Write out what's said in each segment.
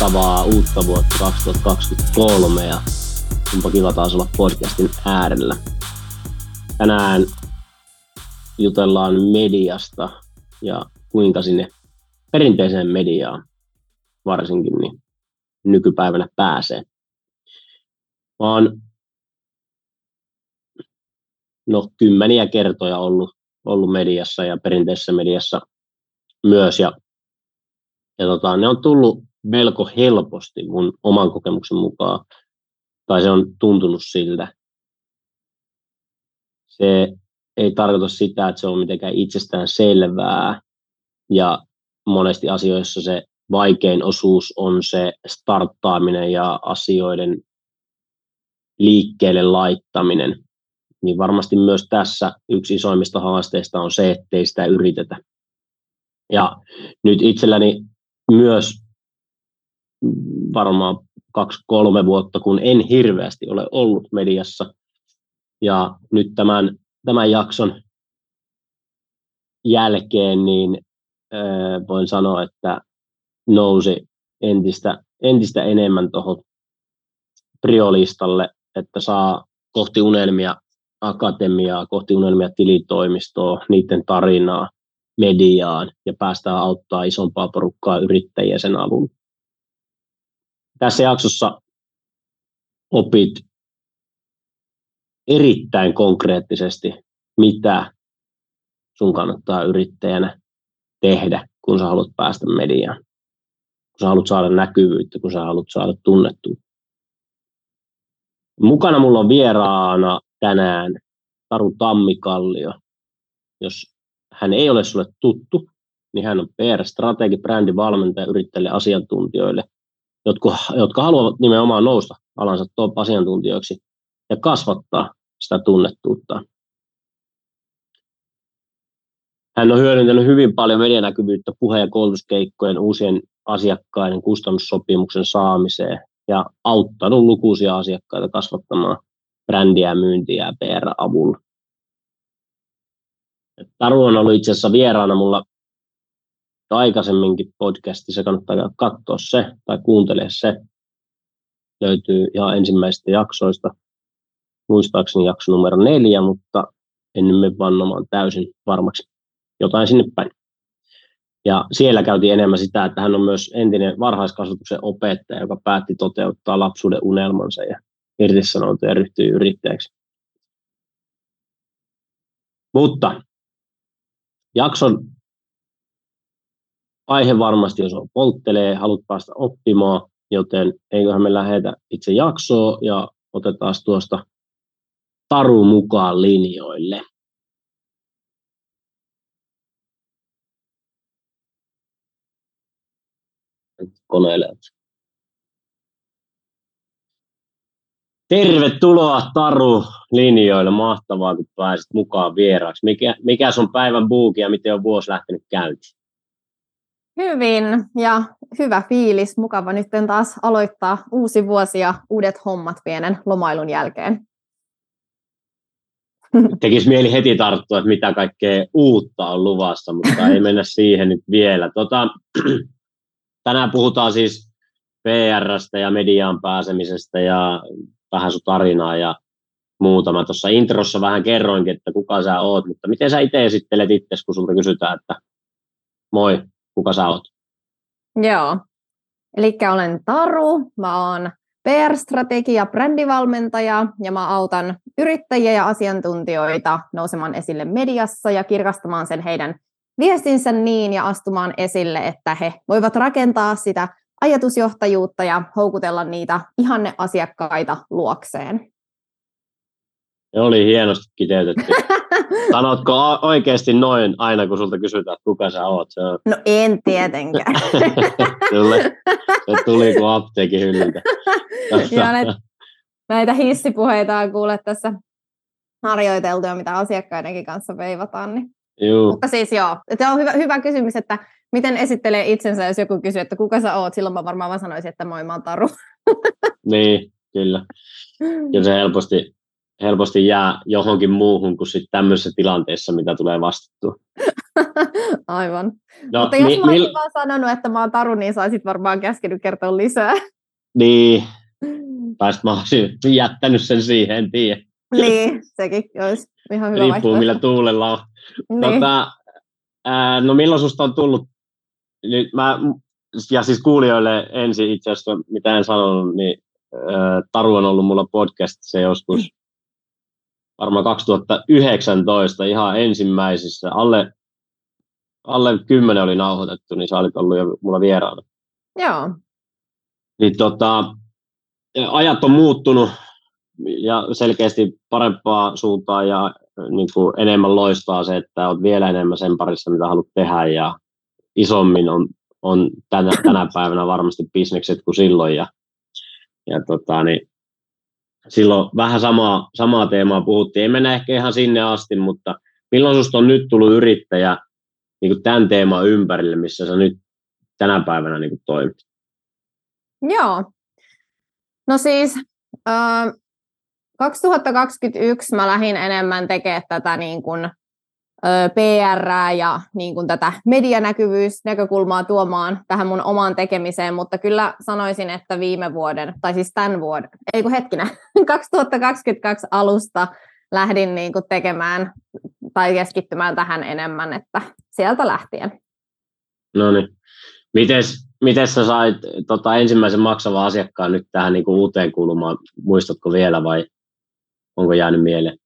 mahtavaa uutta vuotta 2023 ja onpa kiva taas olla podcastin äärellä. Tänään jutellaan mediasta ja kuinka sinne perinteiseen mediaan varsinkin niin nykypäivänä pääsee. Mä oon no, kymmeniä kertoja ollut, ollut mediassa ja perinteisessä mediassa myös ja ja tota, ne on tullut melko helposti mun oman kokemuksen mukaan, tai se on tuntunut siltä. Se ei tarkoita sitä, että se on mitenkään itsestään selvää, ja monesti asioissa se vaikein osuus on se starttaaminen ja asioiden liikkeelle laittaminen. Niin varmasti myös tässä yksi isoimmista haasteista on se, ettei sitä yritetä. Ja nyt itselläni myös varmaan kaksi-kolme vuotta, kun en hirveästi ole ollut mediassa. Ja nyt tämän, tämän jakson jälkeen niin äh, voin sanoa, että nousi entistä, entistä enemmän tuohon priolistalle, että saa kohti unelmia akatemiaa, kohti unelmia tilitoimistoa, niiden tarinaa, mediaan ja päästään auttaa isompaa porukkaa yrittäjiä sen avulla. Tässä jaksossa opit erittäin konkreettisesti, mitä sun kannattaa yrittäjänä tehdä, kun sä haluat päästä mediaan. Kun sä haluat saada näkyvyyttä, kun sä haluat saada tunnettuutta. Mukana mulla on vieraana tänään Taru Tammikallio. Jos hän ei ole sulle tuttu, niin hän on PR-strategi, brändivalmentaja yrittäjille asiantuntijoille, jotka, jotka haluavat nimenomaan nousta alansa top-asiantuntijoiksi ja kasvattaa sitä tunnettuutta. Hän on hyödyntänyt hyvin paljon medianäkyvyyttä puhe- ja koulutuskeikkojen uusien asiakkaiden kustannussopimuksen saamiseen ja auttanut lukuisia asiakkaita kasvattamaan brändiä, myyntiä ja PR-avulla. Taru on ollut itse asiassa vieraana mulla aikaisemminkin podcastissa, kannattaa katsoa se tai kuuntele se. Löytyy ihan ensimmäisistä jaksoista, muistaakseni jakso numero neljä, mutta en mene vannomaan täysin varmaksi jotain sinne päin. Ja siellä käytiin enemmän sitä, että hän on myös entinen varhaiskasvatuksen opettaja, joka päätti toteuttaa lapsuuden unelmansa ja irtisanoutui ja ryhtyi yrittäjäksi. Mutta Jakson aihe varmasti, jos on polttelee, haluat päästä oppimaan, joten eiköhän me lähetä itse jaksoa ja otetaan tuosta Taru mukaan linjoille. Koneelle. Tervetuloa Taru linjoille. Mahtavaa, kun pääsit mukaan vieraaksi. Mikä, mikä on päivän buuki ja miten on vuosi lähtenyt käyntiin? Hyvin ja hyvä fiilis. Mukava nyt taas aloittaa uusi vuosi ja uudet hommat pienen lomailun jälkeen. Tekisi mieli heti tarttua, että mitä kaikkea uutta on luvassa, mutta ei mennä siihen nyt vielä. Tota, tänään puhutaan siis PRstä ja mediaan pääsemisestä ja vähän sun tarinaa ja muuta. Mä tuossa introssa vähän kerroinkin, että kuka sä oot, mutta miten sä itse esittelet itse, kun sulta kysytään, että moi, kuka sä oot? Joo, eli olen Taru, mä oon PR-strategia, brändivalmentaja ja mä autan yrittäjiä ja asiantuntijoita nousemaan esille mediassa ja kirkastamaan sen heidän viestinsä niin ja astumaan esille, että he voivat rakentaa sitä ajatusjohtajuutta ja houkutella niitä ihanne asiakkaita luokseen. Se oli hienosti kiteytetty. Sanotko oikeasti noin aina, kun sulta kysytään, että kuka sä oot? Se on... No en tietenkään. Kyllä, se tuli kuin apteekin hyllyltä. ja näitä, näitä hissipuheita on kuule tässä harjoiteltu ja mitä asiakkaidenkin kanssa veivataan. Niin. Juu. Mutta siis joo, se on hyvä, hyvä kysymys, että miten esittelee itsensä, jos joku kysyy, että kuka sä oot, silloin mä varmaan vaan sanoisin, että moi, mä oon Taru. niin, kyllä. Ja se helposti, helposti jää johonkin muuhun kuin sitten tämmöisessä tilanteessa, mitä tulee vastattua. Aivan. No, Mutta jos mi- mä olisin mil... vaan sanonut, että mä oon Taru, niin saisit varmaan käskenyt kertoa lisää. Niin. Tai mä olisin jättänyt sen siihen, en tiedä. Niin, sekin olisi ihan hyvä Riippuu millä tuulella on. Niin. Tota, ää, no milloin susta on tullut, nyt mä, ja siis kuulijoille ensin itse asiassa, mitä en sanonut, niin ää, Taru on ollut mulla podcast se joskus varmaan 2019 ihan ensimmäisissä, alle, alle 10 oli nauhoitettu, niin sä olit ollut jo mulla vieraana. Joo. Niin tota, ajat on muuttunut ja selkeästi parempaa suuntaan ja niin kuin enemmän loistaa se, että olet vielä enemmän sen parissa, mitä haluat tehdä ja isommin on, on tänä, tänä päivänä varmasti bisnekset kuin silloin ja, ja tota, niin silloin vähän samaa, samaa teemaa puhuttiin. Ei mennä ehkä ihan sinne asti, mutta milloin sinusta on nyt tullut yrittäjä niin kuin tämän teeman ympärille, missä sä nyt tänä päivänä niin kuin toimit? Joo. No siis äh, 2021 mä lähdin enemmän tekemään tätä niin kuin, PR ja niin kuin tätä medianäkyvyysnäkökulmaa tuomaan tähän mun omaan tekemiseen, mutta kyllä sanoisin, että viime vuoden, tai siis tämän vuoden, ei kun hetkinen, 2022 alusta lähdin niin kuin tekemään tai keskittymään tähän enemmän, että sieltä lähtien. No niin. Mites, miten sä sait tota, ensimmäisen maksavan asiakkaan nyt tähän niin kuin uuteen kulmaan? Muistatko vielä vai onko jäänyt mieleen?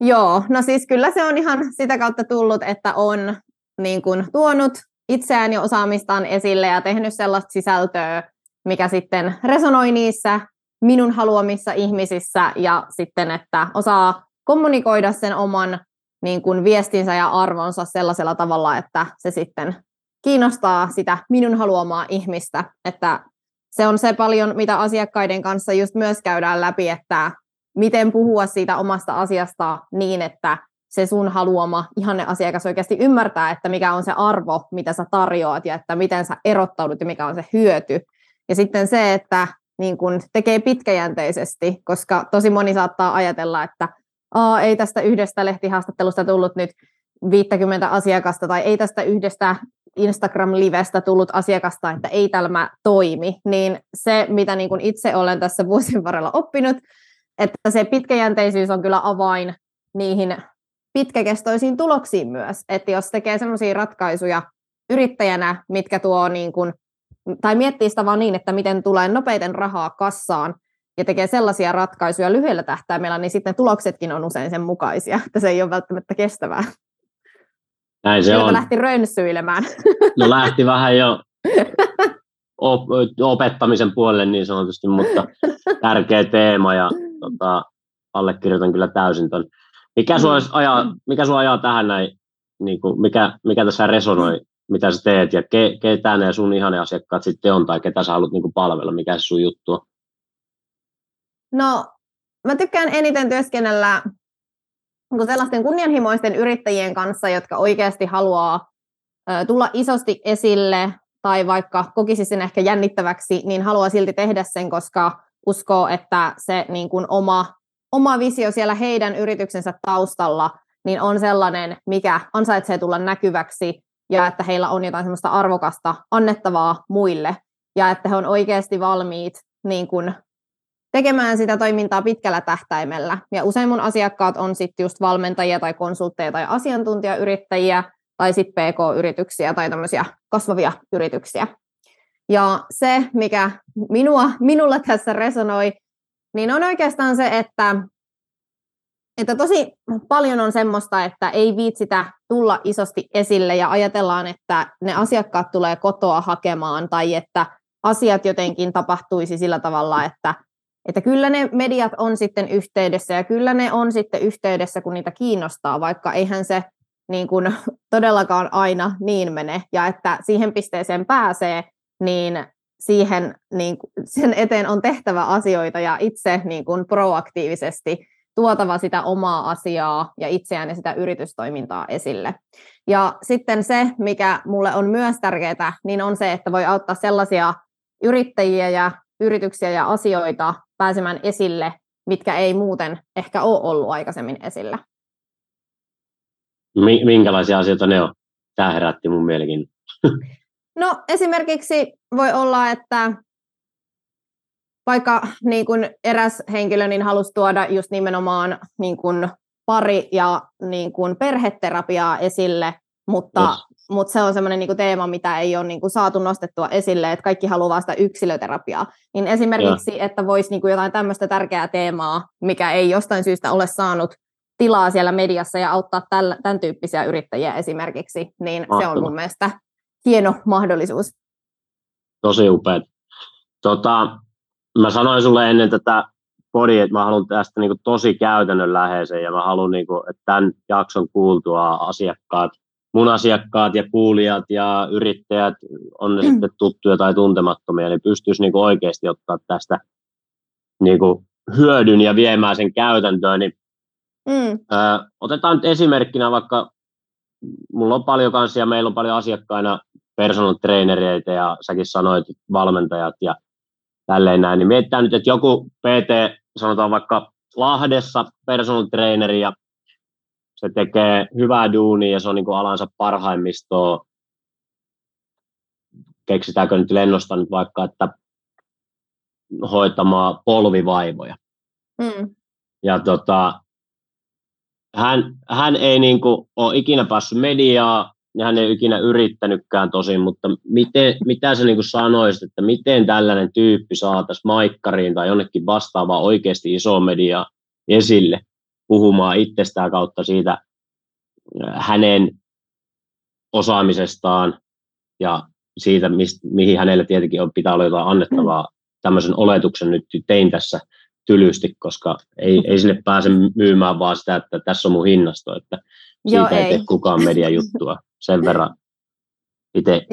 Joo, no siis kyllä se on ihan sitä kautta tullut, että on niin kuin, tuonut itseään ja osaamistaan esille ja tehnyt sellaista sisältöä, mikä sitten resonoi niissä minun haluamissa ihmisissä ja sitten, että osaa kommunikoida sen oman niin kuin, viestinsä ja arvonsa sellaisella tavalla, että se sitten kiinnostaa sitä minun haluamaa ihmistä, että se on se paljon, mitä asiakkaiden kanssa just myös käydään läpi, että miten puhua siitä omasta asiasta niin, että se sun haluama ihanne asiakas oikeasti ymmärtää, että mikä on se arvo, mitä sä tarjoat ja että miten sä erottaudut ja mikä on se hyöty. Ja sitten se, että niin kun tekee pitkäjänteisesti, koska tosi moni saattaa ajatella, että Aa, ei tästä yhdestä lehtihaastattelusta tullut nyt 50 asiakasta tai ei tästä yhdestä Instagram-livestä tullut asiakasta, että ei tämä toimi, niin se, mitä niin kun itse olen tässä vuosien varrella oppinut, että se pitkäjänteisyys on kyllä avain niihin pitkäkestoisiin tuloksiin myös. Että jos tekee sellaisia ratkaisuja yrittäjänä, mitkä tuo niin kuin, tai miettii sitä vaan niin, että miten tulee nopeiten rahaa kassaan ja tekee sellaisia ratkaisuja lyhyellä tähtäimellä, niin sitten tuloksetkin on usein sen mukaisia, että se ei ole välttämättä kestävää. Näin se on. lähti rönsyilemään. No lähti vähän jo opettamisen puolelle niin sanotusti, mutta tärkeä teema ja tota, allekirjoitan kyllä täysin ton. Mikä sua, ajaa, mikä sua ajaa tähän näin, niin kuin, mikä, mikä tässä resonoi, mitä sä teet ja ke, ketä ne sun ihane asiakkaat sitten on tai ketä sä haluat niin kuin palvella, mikä se sun juttu on? No, mä tykkään eniten työskennellä sellaisten kunnianhimoisten yrittäjien kanssa, jotka oikeasti haluaa tulla isosti esille tai vaikka kokisi sen ehkä jännittäväksi, niin haluaa silti tehdä sen, koska uskoo, että se niin kuin oma, oma visio siellä heidän yrityksensä taustalla niin on sellainen, mikä ansaitsee tulla näkyväksi ja että heillä on jotain semmoista arvokasta annettavaa muille ja että he on oikeasti valmiit niin kuin tekemään sitä toimintaa pitkällä tähtäimellä. Ja usein mun asiakkaat on sitten just valmentajia tai konsultteja tai asiantuntijayrittäjiä tai sitten PK-yrityksiä tai tämmöisiä kasvavia yrityksiä. Ja se, mikä minua, minulla tässä resonoi, niin on oikeastaan se, että, että tosi paljon on semmoista, että ei viitsitä tulla isosti esille ja ajatellaan, että ne asiakkaat tulee kotoa hakemaan tai että asiat jotenkin tapahtuisi sillä tavalla, että, että kyllä ne mediat on sitten yhteydessä ja kyllä ne on sitten yhteydessä, kun niitä kiinnostaa, vaikka eihän se niin kuin todellakaan aina niin mene ja että siihen pisteeseen pääsee, niin siihen niin sen eteen on tehtävä asioita ja itse niin kuin proaktiivisesti tuotava sitä omaa asiaa ja itseään ja sitä yritystoimintaa esille. Ja sitten se, mikä mulle on myös tärkeää, niin on se, että voi auttaa sellaisia yrittäjiä ja yrityksiä ja asioita pääsemään esille, mitkä ei muuten ehkä ole ollut aikaisemmin esillä. Minkälaisia asioita ne on? tämä herätti mun mielikin. No esimerkiksi voi olla, että vaikka niin kuin eräs henkilö niin halusi tuoda just nimenomaan niin kuin pari- ja niin kuin perheterapiaa esille, mutta, yes. mutta se on semmoinen niin teema, mitä ei ole niin kuin saatu nostettua esille, että kaikki haluaa sitä yksilöterapiaa. Niin esimerkiksi, ja. että voisi niin kuin jotain tämmöistä tärkeää teemaa, mikä ei jostain syystä ole saanut tilaa siellä mediassa ja auttaa tällä, tämän tyyppisiä yrittäjiä esimerkiksi, niin Mahtava. se on mun mielestä hieno mahdollisuus. Tosi upea. Tota, mä sanoin sulle ennen tätä podi, että mä haluan tästä niin kuin tosi käytännönläheisen ja mä haluan, niin kuin, että tämän jakson kuultua asiakkaat, mun asiakkaat ja kuulijat ja yrittäjät, on ne sitten tuttuja tai tuntemattomia, niin pystyisi niin kuin oikeasti ottaa tästä niin kuin hyödyn ja viemään sen käytäntöön. Niin, mm. ö, otetaan nyt esimerkkinä vaikka, mulla on paljon kansia, meillä on paljon asiakkaina personal trainereita ja säkin sanoit valmentajat ja tälleen näin, niin mietitään nyt, että joku PT, sanotaan vaikka Lahdessa personal traineri ja se tekee hyvää duunia ja se on niin kuin alansa parhaimmistoa. Keksitäänkö nyt lennosta nyt vaikka, että hoitamaan polvivaivoja. Mm. Ja tota, hän, hän ei niin kuin ole ikinä päässyt mediaa, hän ei ikinä yrittänytkään tosin, mutta miten, mitä sä niin sanoisit, että miten tällainen tyyppi saataisiin maikkariin tai jonnekin vastaavaan oikeasti iso media esille puhumaan itsestään kautta siitä äh, hänen osaamisestaan ja siitä, mist, mihin hänellä tietenkin on, pitää olla jotain annettavaa. Tämmöisen oletuksen nyt tein tässä tylysti, koska ei, ei sinne pääse myymään vaan sitä, että tässä on mun hinnasto, että siitä Joo, ei, ei. tee kukaan mediajuttua sen verran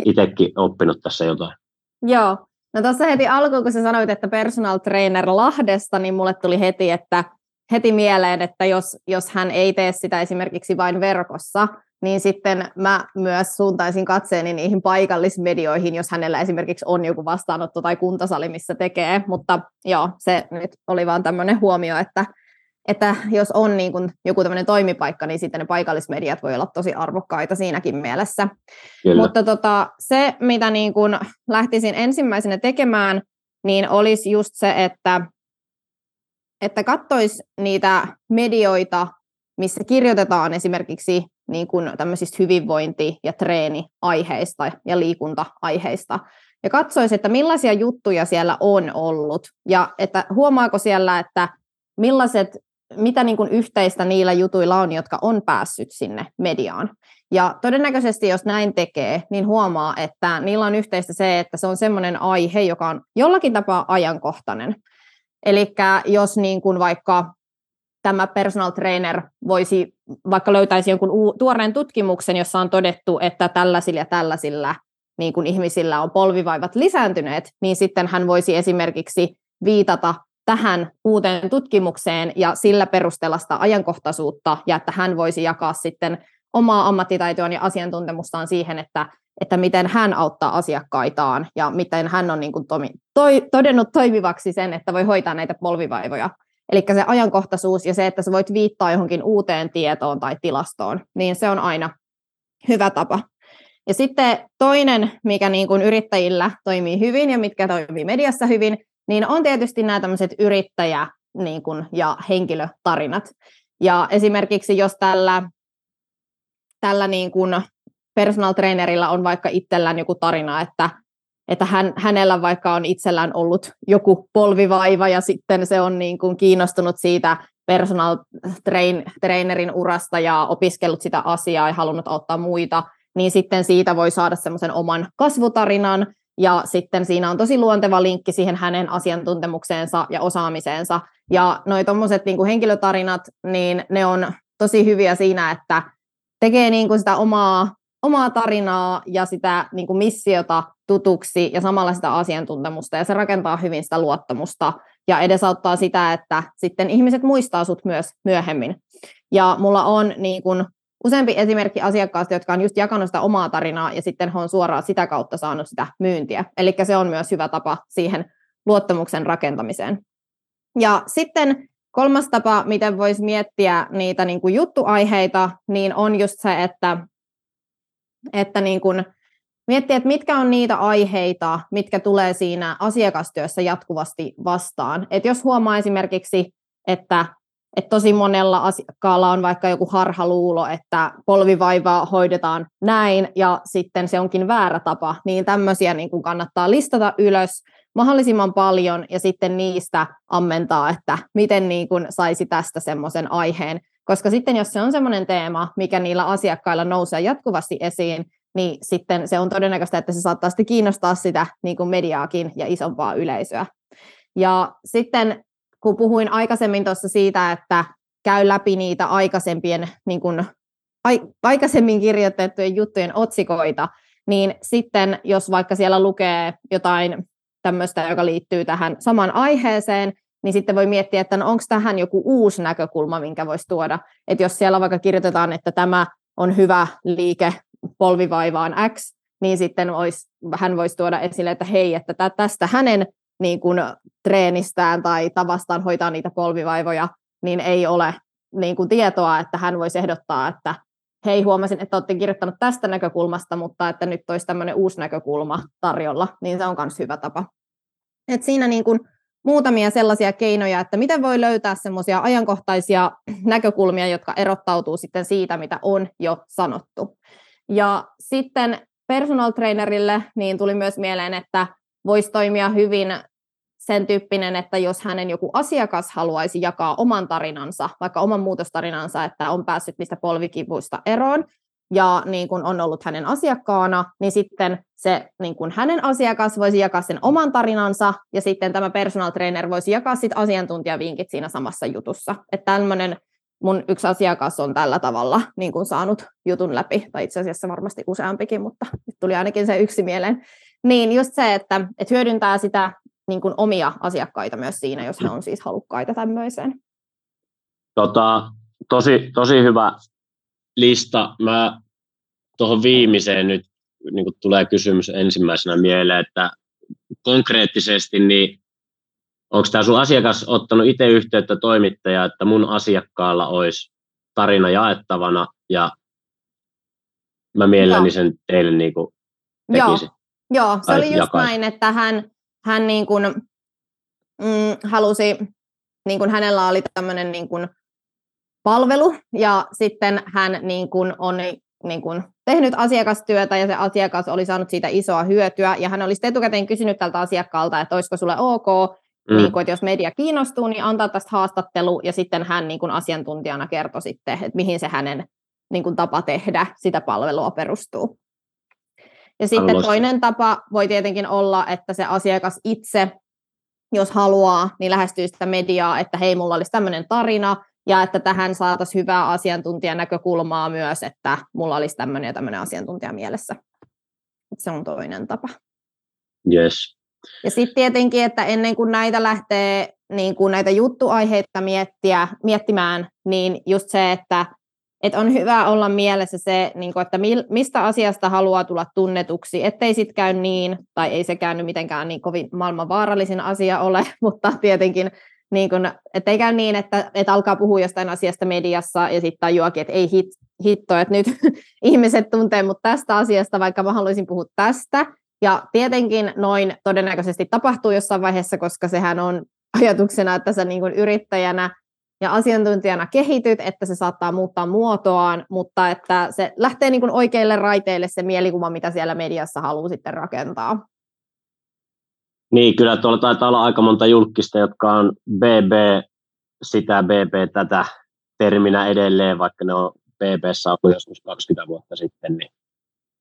itsekin oppinut tässä jotain. Joo, no tuossa heti alkuun, kun sä sanoit, että personal trainer Lahdesta, niin mulle tuli heti, että heti mieleen, että jos, jos hän ei tee sitä esimerkiksi vain verkossa, niin sitten mä myös suuntaisin katseeni niihin paikallismedioihin, jos hänellä esimerkiksi on joku vastaanotto tai kuntasali, missä tekee. Mutta joo, se nyt oli vaan tämmöinen huomio, että että jos on niin kuin joku tämmöinen toimipaikka, niin sitten ne paikallismediat voi olla tosi arvokkaita siinäkin mielessä. Kyllä. Mutta tota, se, mitä niin kuin lähtisin ensimmäisenä tekemään, niin olisi just se, että, että katsoisi niitä medioita, missä kirjoitetaan esimerkiksi niin kuin tämmöisistä hyvinvointi- ja treeniaiheista ja liikunta-aiheista. Ja katsoisi, että millaisia juttuja siellä on ollut. Ja että huomaako siellä, että millaiset mitä niin kuin yhteistä niillä jutuilla on, jotka on päässyt sinne mediaan. Ja todennäköisesti, jos näin tekee, niin huomaa, että niillä on yhteistä se, että se on semmoinen aihe, joka on jollakin tapaa ajankohtainen. Eli jos niin kuin vaikka tämä personal trainer voisi, vaikka löytäisi jonkun tuoreen tutkimuksen, jossa on todettu, että tällaisilla ja tällaisilla niin kuin ihmisillä on polvivaivat lisääntyneet, niin sitten hän voisi esimerkiksi viitata tähän uuteen tutkimukseen ja sillä perusteella sitä ajankohtaisuutta ja että hän voisi jakaa sitten omaa ammattitaitoaan ja asiantuntemustaan siihen, että, että miten hän auttaa asiakkaitaan ja miten hän on niin kuin tomi, toi, todennut toimivaksi sen, että voi hoitaa näitä polvivaivoja. Eli se ajankohtaisuus ja se, että sä voit viittaa johonkin uuteen tietoon tai tilastoon, niin se on aina hyvä tapa. Ja sitten toinen, mikä niin kuin yrittäjillä toimii hyvin ja mitkä toimii mediassa hyvin, niin on tietysti nämä tämmöiset yrittäjä niin kuin, ja henkilötarinat. Ja esimerkiksi jos tällä, tällä niin kuin personal trainerilla on vaikka itsellään joku tarina, että, että hän, hänellä vaikka on itsellään ollut joku polvivaiva ja sitten se on niin kuin kiinnostunut siitä personal train, trainerin urasta ja opiskellut sitä asiaa ja halunnut auttaa muita, niin sitten siitä voi saada semmoisen oman kasvutarinan, ja sitten siinä on tosi luonteva linkki siihen hänen asiantuntemukseensa ja osaamiseensa. Ja noi tuommoiset niin henkilötarinat, niin ne on tosi hyviä siinä, että tekee niin kuin sitä omaa, omaa tarinaa ja sitä niin kuin missiota tutuksi ja samalla sitä asiantuntemusta. Ja se rakentaa hyvin sitä luottamusta ja edesauttaa sitä, että sitten ihmiset muistaa sut myös myöhemmin. Ja mulla on niin kuin useampi esimerkki asiakkaasta, jotka on just jakanut sitä omaa tarinaa ja sitten on suoraan sitä kautta saanut sitä myyntiä. Eli se on myös hyvä tapa siihen luottamuksen rakentamiseen. Ja sitten kolmas tapa, miten voisi miettiä niitä niin kuin juttuaiheita, niin on just se, että että niin kun miettiä, että mitkä on niitä aiheita, mitkä tulee siinä asiakastyössä jatkuvasti vastaan. Et jos huomaa esimerkiksi, että, että tosi monella asiakkaalla on vaikka joku harhaluulo, että polvivaivaa hoidetaan näin ja sitten se onkin väärä tapa, niin tämmöisiä niin kuin kannattaa listata ylös mahdollisimman paljon ja sitten niistä ammentaa, että miten niin kuin saisi tästä semmoisen aiheen. Koska sitten jos se on semmoinen teema, mikä niillä asiakkailla nousee jatkuvasti esiin, niin sitten se on todennäköistä, että se saattaa sitten kiinnostaa sitä niin kuin mediaakin ja isompaa yleisöä. Ja sitten kun puhuin aikaisemmin tuossa siitä, että käy läpi niitä aikaisempien, niin kuin, ai, aikaisemmin kirjoitettujen juttujen otsikoita, niin sitten jos vaikka siellä lukee jotain tämmöistä, joka liittyy tähän samaan aiheeseen, niin sitten voi miettiä, että no onko tähän joku uusi näkökulma, minkä voisi tuoda. Että jos siellä vaikka kirjoitetaan, että tämä on hyvä liike polvivaivaan X, niin sitten vois, hän voisi tuoda esille, että hei, että tästä hänen niin kuin, treenistään tai tavastaan hoitaa niitä polvivaivoja, niin ei ole niin kuin, tietoa, että hän voisi ehdottaa, että hei, huomasin, että olette kirjoittanut tästä näkökulmasta, mutta että nyt olisi tämmöinen uusi näkökulma tarjolla, niin se on myös hyvä tapa. Et siinä niin kuin muutamia sellaisia keinoja, että miten voi löytää semmoisia ajankohtaisia näkökulmia, jotka erottautuu sitten siitä, mitä on jo sanottu. Ja sitten personal trainerille niin tuli myös mieleen, että voisi toimia hyvin sen tyyppinen, että jos hänen joku asiakas haluaisi jakaa oman tarinansa, vaikka oman muutostarinansa, että on päässyt niistä polvikivuista eroon, ja niin kun on ollut hänen asiakkaana, niin sitten se niin kun hänen asiakas voisi jakaa sen oman tarinansa, ja sitten tämä personal trainer voisi jakaa sit asiantuntijavinkit siinä samassa jutussa. Että tämmöinen mun yksi asiakas on tällä tavalla niin kun saanut jutun läpi, tai itse asiassa varmasti useampikin, mutta nyt tuli ainakin se yksi mieleen. Niin just se, että, että hyödyntää sitä niin kun omia asiakkaita myös siinä, jos he on siis halukkaita tämmöiseen. Tota, tosi, tosi hyvä lista. Mä tuohon viimeiseen nyt niin tulee kysymys ensimmäisenä mieleen, että konkreettisesti niin onko tämä sun asiakas ottanut itse yhteyttä toimittaja, että mun asiakkaalla olisi tarina jaettavana ja mä mielelläni sen teille niin kuin tekisin. Joo, Joo se oli just jakaisi. näin, että hän, hän niin kuin, mm, halusi, niin kuin hänellä oli tämmöinen niin kuin palvelu ja sitten hän niin kuin on niin kuin tehnyt asiakastyötä ja se asiakas oli saanut siitä isoa hyötyä ja hän olisi etukäteen kysynyt tältä asiakkaalta, että olisiko sulle ok, mm. niin kuin, että jos media kiinnostuu, niin antaa tästä haastattelu ja sitten hän niin kuin asiantuntijana kertoi sitten, että mihin se hänen niin kuin tapa tehdä sitä palvelua perustuu. Ja sitten Haluaisin. toinen tapa voi tietenkin olla, että se asiakas itse, jos haluaa, niin lähestyy sitä mediaa, että hei, mulla olisi tämmöinen tarina, ja että tähän saataisiin hyvää asiantuntijanäkökulmaa myös, että mulla olisi tämmöinen ja tämmöinen asiantuntija mielessä. Se on toinen tapa. Yes. Ja sitten tietenkin, että ennen kuin näitä lähtee niin kuin näitä juttuaiheita miettiä, miettimään, niin just se, että, että on hyvä olla mielessä se, niin kuin, että mistä asiasta haluaa tulla tunnetuksi, ettei sitten käy niin, tai ei se käynyt mitenkään niin kovin maailman vaarallisin asia ole, mutta tietenkin niin kun, että ei käy niin, että, että alkaa puhua jostain asiasta mediassa ja sitten tajuakin, että ei hit, hitto, että nyt ihmiset tuntee mut tästä asiasta, vaikka mä haluaisin puhua tästä. Ja tietenkin noin todennäköisesti tapahtuu jossain vaiheessa, koska sehän on ajatuksena, että sä niin kun yrittäjänä ja asiantuntijana kehityt, että se saattaa muuttaa muotoaan, mutta että se lähtee niin oikeille raiteille se mielikuva, mitä siellä mediassa haluaa sitten rakentaa. Niin, kyllä tuolla taitaa olla aika monta julkista, jotka on BB sitä, BB tätä terminä edelleen, vaikka ne on BBssä ollut joskus 20 vuotta sitten, niin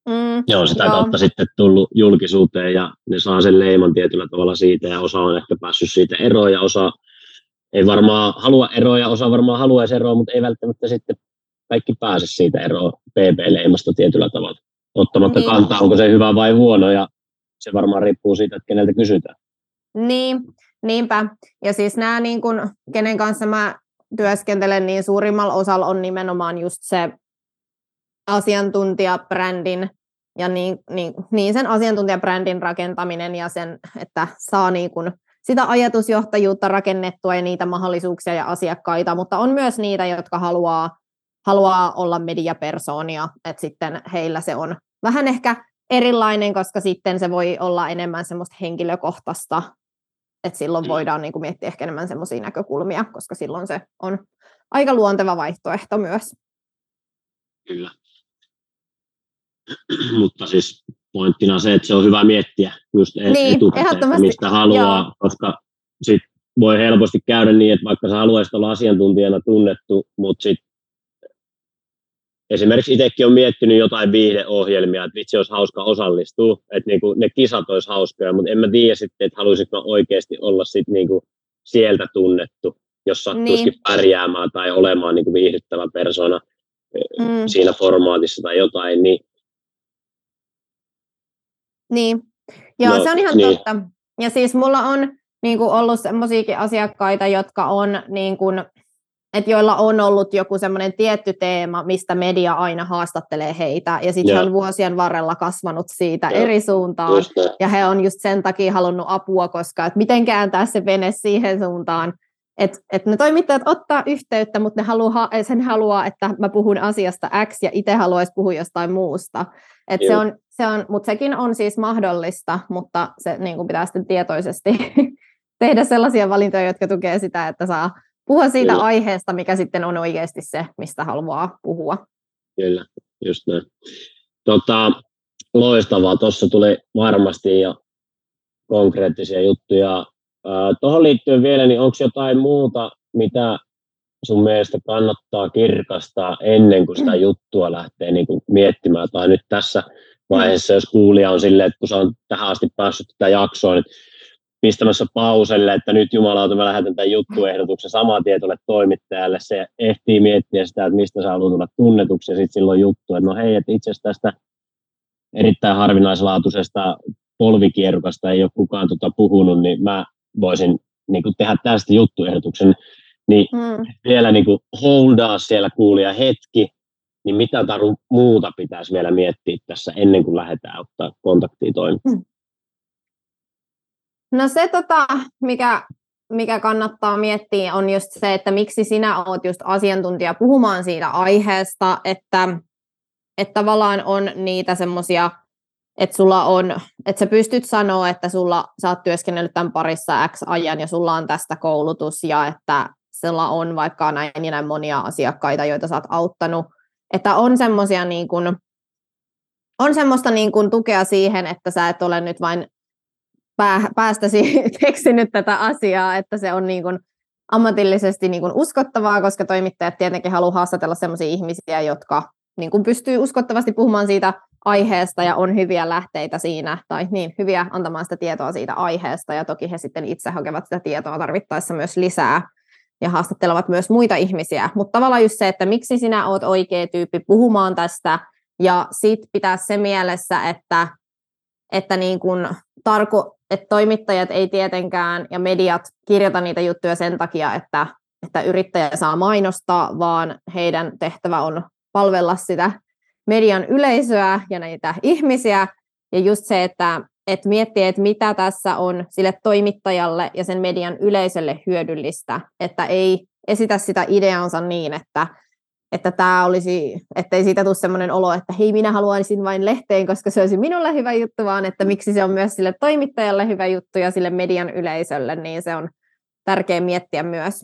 mm, on sitä joo. kautta sitten tullut julkisuuteen ja ne saa sen leiman tietyllä tavalla siitä ja osa on ehkä päässyt siitä eroon ja osa ei varmaan halua eroa ja osa varmaan haluaisi eroa, mutta ei välttämättä sitten kaikki pääse siitä eroon BB-leimasta tietyllä tavalla. Ottamatta niin. kantaa, onko se hyvä vai huono ja se varmaan riippuu siitä, että keneltä kysytään. Niin, niinpä. Ja siis nämä, niin kun, kenen kanssa mä työskentelen, niin suurimmalla osalla on nimenomaan just se asiantuntijabrändin ja niin, niin, niin sen asiantuntijabrändin rakentaminen ja sen, että saa niin kun sitä ajatusjohtajuutta rakennettua ja niitä mahdollisuuksia ja asiakkaita, mutta on myös niitä, jotka haluaa, haluaa olla mediapersoonia, että sitten heillä se on vähän ehkä erilainen, koska sitten se voi olla enemmän semmoista henkilökohtaista, että silloin mm. voidaan niin kuin miettiä ehkä enemmän semmoisia näkökulmia, koska silloin se on aika luonteva vaihtoehto myös. Kyllä. Mutta siis pointtina se, että se on hyvä miettiä just e- niin, etukäteen, mistä haluaa, Joo. koska sit voi helposti käydä niin, että vaikka sä haluaisit olla asiantuntijana tunnettu, mutta sitten esimerkiksi itsekin on miettinyt jotain viihdeohjelmia, että vitsi olisi hauska osallistua, että niinku ne kisat olisi hauskoja, mutta en mä tiedä sitten, että haluaisinko oikeasti olla sit niinku sieltä tunnettu, jos sattuisikin niin. pärjäämään tai olemaan niinku viihdyttävä persona mm. siinä formaatissa tai jotain, niin niin, joo, no, se on ihan niin. totta. Ja siis mulla on niin kuin ollut sellaisiakin asiakkaita, jotka on niin kuin, että joilla on ollut joku semmoinen tietty teema, mistä media aina haastattelee heitä, ja sitten he on vuosien varrella kasvanut siitä ja. eri suuntaan, ja he on just sen takia halunnut apua, koska että miten kääntää se vene siihen suuntaan, että et ne toimittajat ottaa yhteyttä, mutta ne haluaa, sen haluaa, että mä puhun asiasta X, ja itse haluaisi puhua jostain muusta. Et se on, se on, mutta sekin on siis mahdollista, mutta se niin pitää sitten tietoisesti tehdä sellaisia valintoja, jotka tukee sitä, että saa puhua siitä Kyllä. aiheesta, mikä sitten on oikeasti se, mistä haluaa puhua. Kyllä, just näin. Tota, loistavaa. Tuossa tuli varmasti jo konkreettisia juttuja. Tuohon liittyen vielä, niin onko jotain muuta, mitä sun mielestä kannattaa kirkastaa ennen kuin sitä juttua lähtee niin kuin miettimään, tai nyt tässä vaiheessa, jos kuulija on silleen, että kun sä on tähän asti päässyt tätä jaksoa, niin pistämässä pauselle, että nyt jumalauta mä lähetän tämän juttuehdotuksen samaan tietolle toimittajalle. Se ehtii miettiä sitä, että mistä sä haluat tulla tunnetuksi ja sitten silloin juttu, että no hei, että itse asiassa tästä erittäin harvinaislaatuisesta polvikierukasta ei ole kukaan tuota puhunut, niin mä voisin niin kuin tehdä tästä juttuehdotuksen. Niin mm. vielä niin kuin holdaa siellä kuulija hetki, niin mitä taru muuta pitäisi vielä miettiä tässä ennen kuin lähdetään ottaa kontaktia toimimaan? Mm. No se, tota, mikä, mikä kannattaa miettiä, on just se, että miksi sinä oot just asiantuntija puhumaan siitä aiheesta, että, että tavallaan on niitä semmoisia, että sulla on, että sä pystyt sanoa, että sulla, sä oot työskennellyt tämän parissa X ajan ja sulla on tästä koulutus ja että sulla on vaikka näin ja näin monia asiakkaita, joita sä oot auttanut, että on semmoisia niin kuin, on semmoista niin kuin tukea siihen, että sä et ole nyt vain pää, päästäsi keksinyt tätä asiaa, että se on niin kuin ammatillisesti niin kuin uskottavaa, koska toimittajat tietenkin haluaa haastatella sellaisia ihmisiä, jotka niin kuin pystyy uskottavasti puhumaan siitä aiheesta ja on hyviä lähteitä siinä, tai niin, hyviä antamaan sitä tietoa siitä aiheesta, ja toki he sitten itse hakevat sitä tietoa tarvittaessa myös lisää, ja haastattelevat myös muita ihmisiä. Mutta tavallaan just se, että miksi sinä oot oikea tyyppi puhumaan tästä, ja sitten pitää se mielessä, että, että niin kun tarko, että toimittajat ei tietenkään ja mediat kirjoita niitä juttuja sen takia, että, että yrittäjä saa mainostaa, vaan heidän tehtävä on palvella sitä median yleisöä ja näitä ihmisiä. Ja just se, että, että miettii, että mitä tässä on sille toimittajalle ja sen median yleisölle hyödyllistä, että ei esitä sitä ideansa niin, että että tämä olisi, ettei siitä tule sellainen olo, että hei, minä haluaisin vain lehteen, koska se olisi minulle hyvä juttu, vaan että miksi se on myös sille toimittajalle hyvä juttu ja sille median yleisölle, niin se on tärkeä miettiä myös.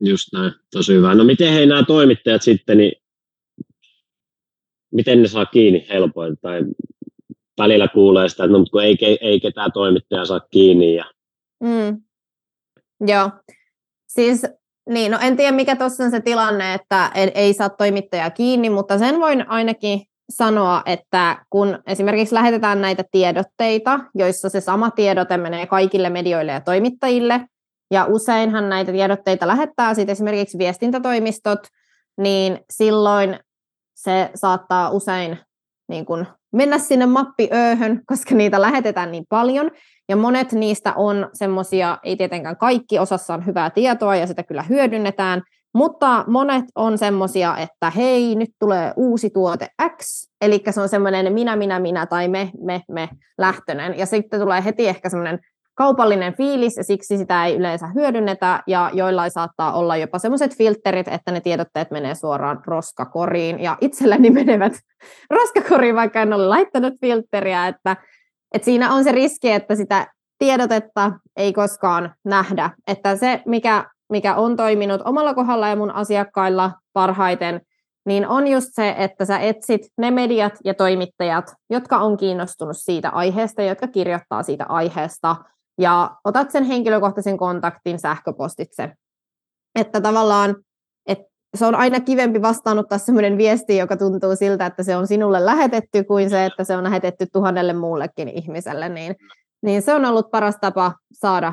Just näin, tosi hyvä. No miten hei nämä toimittajat sitten, niin miten ne saa kiinni helpoin? Tai välillä kuulee sitä, että no, kun ei, ei ketään toimittaja saa kiinni. Ja... Mm. Joo. Siis niin, no en tiedä mikä tuossa on se tilanne, että ei saa toimittajaa kiinni, mutta sen voin ainakin sanoa, että kun esimerkiksi lähetetään näitä tiedotteita, joissa se sama tiedote menee kaikille medioille ja toimittajille, ja useinhan näitä tiedotteita lähettää sitten esimerkiksi viestintätoimistot, niin silloin se saattaa usein niin kuin mennä sinne mappiööhön, koska niitä lähetetään niin paljon, ja monet niistä on semmoisia, ei tietenkään kaikki, osassa on hyvää tietoa ja sitä kyllä hyödynnetään, mutta monet on semmoisia, että hei, nyt tulee uusi tuote X, eli se on semmoinen minä, minä, minä tai me, me, me lähtöinen. Ja sitten tulee heti ehkä semmoinen kaupallinen fiilis ja siksi sitä ei yleensä hyödynnetä ja joillain saattaa olla jopa semmoiset filterit, että ne tiedotteet menee suoraan roskakoriin ja itselläni menevät roskakoriin, vaikka en ole laittanut filteriä, että, että siinä on se riski, että sitä tiedotetta ei koskaan nähdä, että se mikä, mikä on toiminut omalla kohdalla ja mun asiakkailla parhaiten, niin on just se, että sä etsit ne mediat ja toimittajat, jotka on kiinnostunut siitä aiheesta, jotka kirjoittaa siitä aiheesta, ja otat sen henkilökohtaisen kontaktin sähköpostitse. Että tavallaan että se on aina kivempi vastaanottaa sellainen viesti, joka tuntuu siltä, että se on sinulle lähetetty, kuin se, että se on lähetetty tuhannelle muullekin ihmiselle, niin, niin se on ollut paras tapa saada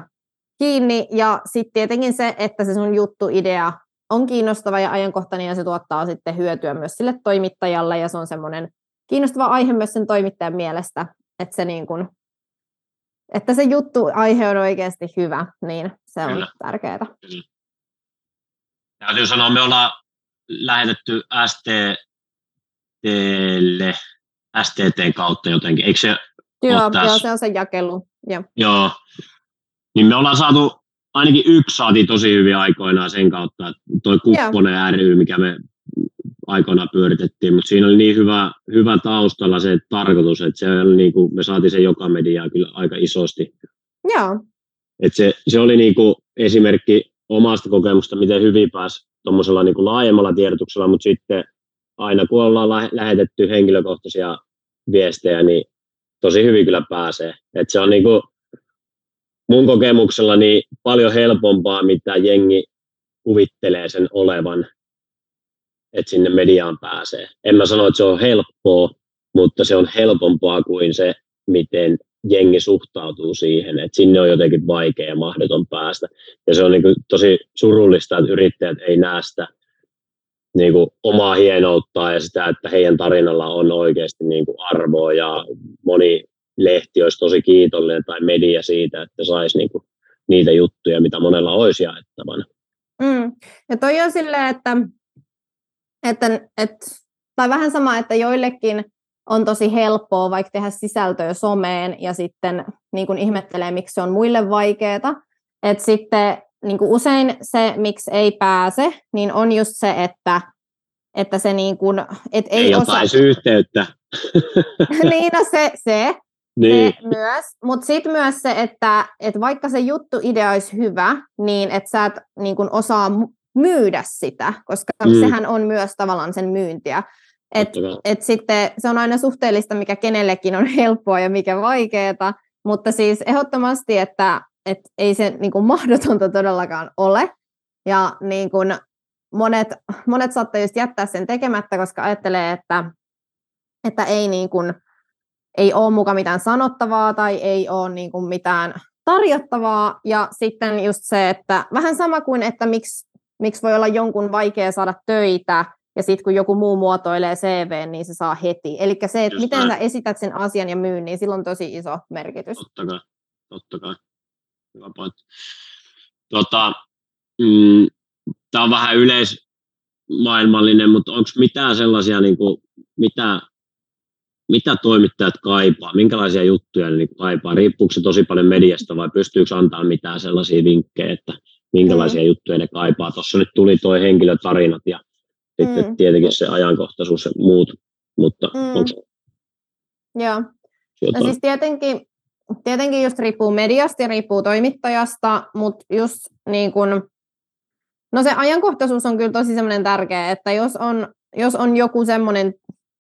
kiinni. Ja sitten tietenkin se, että se sun juttuidea on kiinnostava ja ajankohtainen ja se tuottaa sitten hyötyä myös sille toimittajalle ja se on semmoinen kiinnostava aihe myös sen toimittajan mielestä, että se, niin kuin, että se juttu aihe on oikeasti hyvä, niin se on Kyllä. tärkeää. Kyllä. Täytyy sanoa, me ollaan lähetetty STTlle, STTn kautta jotenkin, eikö se Joo, joo se on se jakelu. Joo. joo. Niin me ollaan saatu ainakin yksi saatiin tosi hyvin aikoinaan sen kautta, että toi Kupponen yeah. ry, mikä me aikoinaan pyöritettiin, mutta siinä oli niin hyvä, hyvä taustalla se tarkoitus, että se oli niin kuin, me saatiin se joka mediaa kyllä aika isosti. Joo. Et se, se oli niin kuin esimerkki omasta kokemusta, miten hyvin pääsi tuommoisella niin laajemmalla tiedotuksella, mutta sitten aina kun ollaan lähetetty henkilökohtaisia viestejä, niin tosi hyvin kyllä pääsee. Et se on niin kuin, mun kokemuksella niin paljon helpompaa, mitä jengi kuvittelee sen olevan, että sinne mediaan pääsee. En mä sano, että se on helppoa, mutta se on helpompaa kuin se, miten jengi suhtautuu siihen, että sinne on jotenkin vaikea ja mahdoton päästä. Ja se on niin kuin tosi surullista, että yrittäjät ei näe sitä niin kuin omaa hienouttaa ja sitä, että heidän tarinalla on oikeasti niin kuin arvoa ja moni lehti olisi tosi kiitollinen tai media siitä, että saisi niinku niitä juttuja, mitä monella olisi jaettavana. Mm. Ja toi on silleen, että, että, että, tai vähän sama, että joillekin on tosi helppoa vaikka tehdä sisältöä someen ja sitten niin kuin ihmettelee, miksi se on muille vaikeaa. Että sitten niin kuin usein se, miksi ei pääse, niin on just se, että, että se niin kuin, et ei, ei osaa... yhteyttä. niin, no se, se, niin. Se myös, mutta sitten myös se, että, että vaikka se juttu idea olisi hyvä, niin että sä et niin kun osaa myydä sitä, koska mm. sehän on myös tavallaan sen myyntiä. Et, et sitten se on aina suhteellista, mikä kenellekin on helppoa ja mikä vaikeaa, mutta siis ehdottomasti, että et ei se niin kuin mahdotonta todellakaan ole. Ja niin kuin monet, monet saattaa just jättää sen tekemättä, koska ajattelee, että, että ei niin kuin, ei ole muka mitään sanottavaa tai ei ole niin kuin mitään tarjottavaa. Ja sitten just se, että vähän sama kuin, että miksi, miksi voi olla jonkun vaikea saada töitä, ja sitten kun joku muu muotoilee CV, niin se saa heti. Eli se, että Just miten näin. sä esität sen asian ja myyn, niin sillä on tosi iso merkitys. Totta kai, totta kai. Hyvä pointti. Tota, mm, Tämä on vähän yleismaailmallinen, mutta onko mitään sellaisia, niin kuin, mitä mitä toimittajat kaipaa, minkälaisia juttuja ne niin kaipaa, riippuuko se tosi paljon mediasta vai pystyykö antaa mitään sellaisia vinkkejä, että minkälaisia mm. juttuja ne kaipaa. Tuossa nyt tuli tuo henkilötarinat ja sitten mm. tietenkin se ajankohtaisuus ja muut, mutta mm. onko Joo. No siis tietenkin, tietenkin just riippuu mediasta ja riippuu toimittajasta, mutta just niin kun, no se ajankohtaisuus on kyllä tosi semmoinen tärkeä, että jos on, jos on joku semmoinen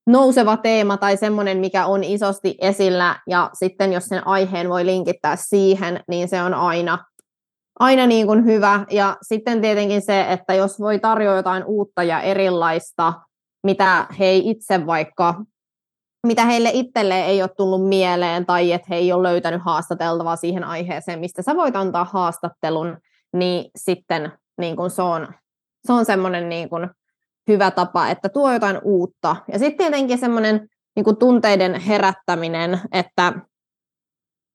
nouseva teema tai semmoinen, mikä on isosti esillä, ja sitten jos sen aiheen voi linkittää siihen, niin se on aina, aina niin kuin hyvä. Ja sitten tietenkin se, että jos voi tarjoa jotain uutta ja erilaista, mitä he itse vaikka, mitä heille itselleen ei ole tullut mieleen, tai että he ei ole löytänyt haastateltavaa siihen aiheeseen, mistä sä voit antaa haastattelun, niin sitten niin kuin se on, se on semmoinen niin kuin hyvä tapa, että tuo jotain uutta. Ja sitten tietenkin semmoinen niin tunteiden herättäminen, että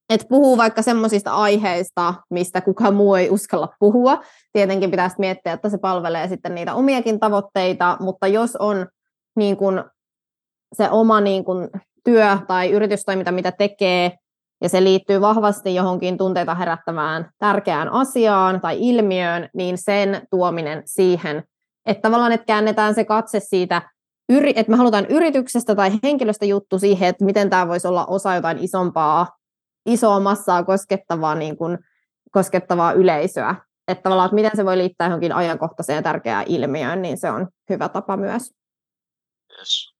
et puhuu vaikka semmoisista aiheista, mistä kukaan muu ei uskalla puhua. Tietenkin pitäisi miettiä, että se palvelee sitten niitä omiakin tavoitteita, mutta jos on niin kuin se oma niin kuin työ tai yritystoiminta, mitä tekee, ja se liittyy vahvasti johonkin tunteita herättävään tärkeään asiaan tai ilmiöön, niin sen tuominen siihen, että tavallaan että käännetään se katse siitä, että me halutaan yrityksestä tai henkilöstä juttu siihen, että miten tämä voisi olla osa jotain isompaa, isoa massaa koskettavaa, niin kuin, koskettavaa yleisöä. Että tavallaan, että miten se voi liittää johonkin ajankohtaiseen ja tärkeään ilmiöön, niin se on hyvä tapa myös. Yes.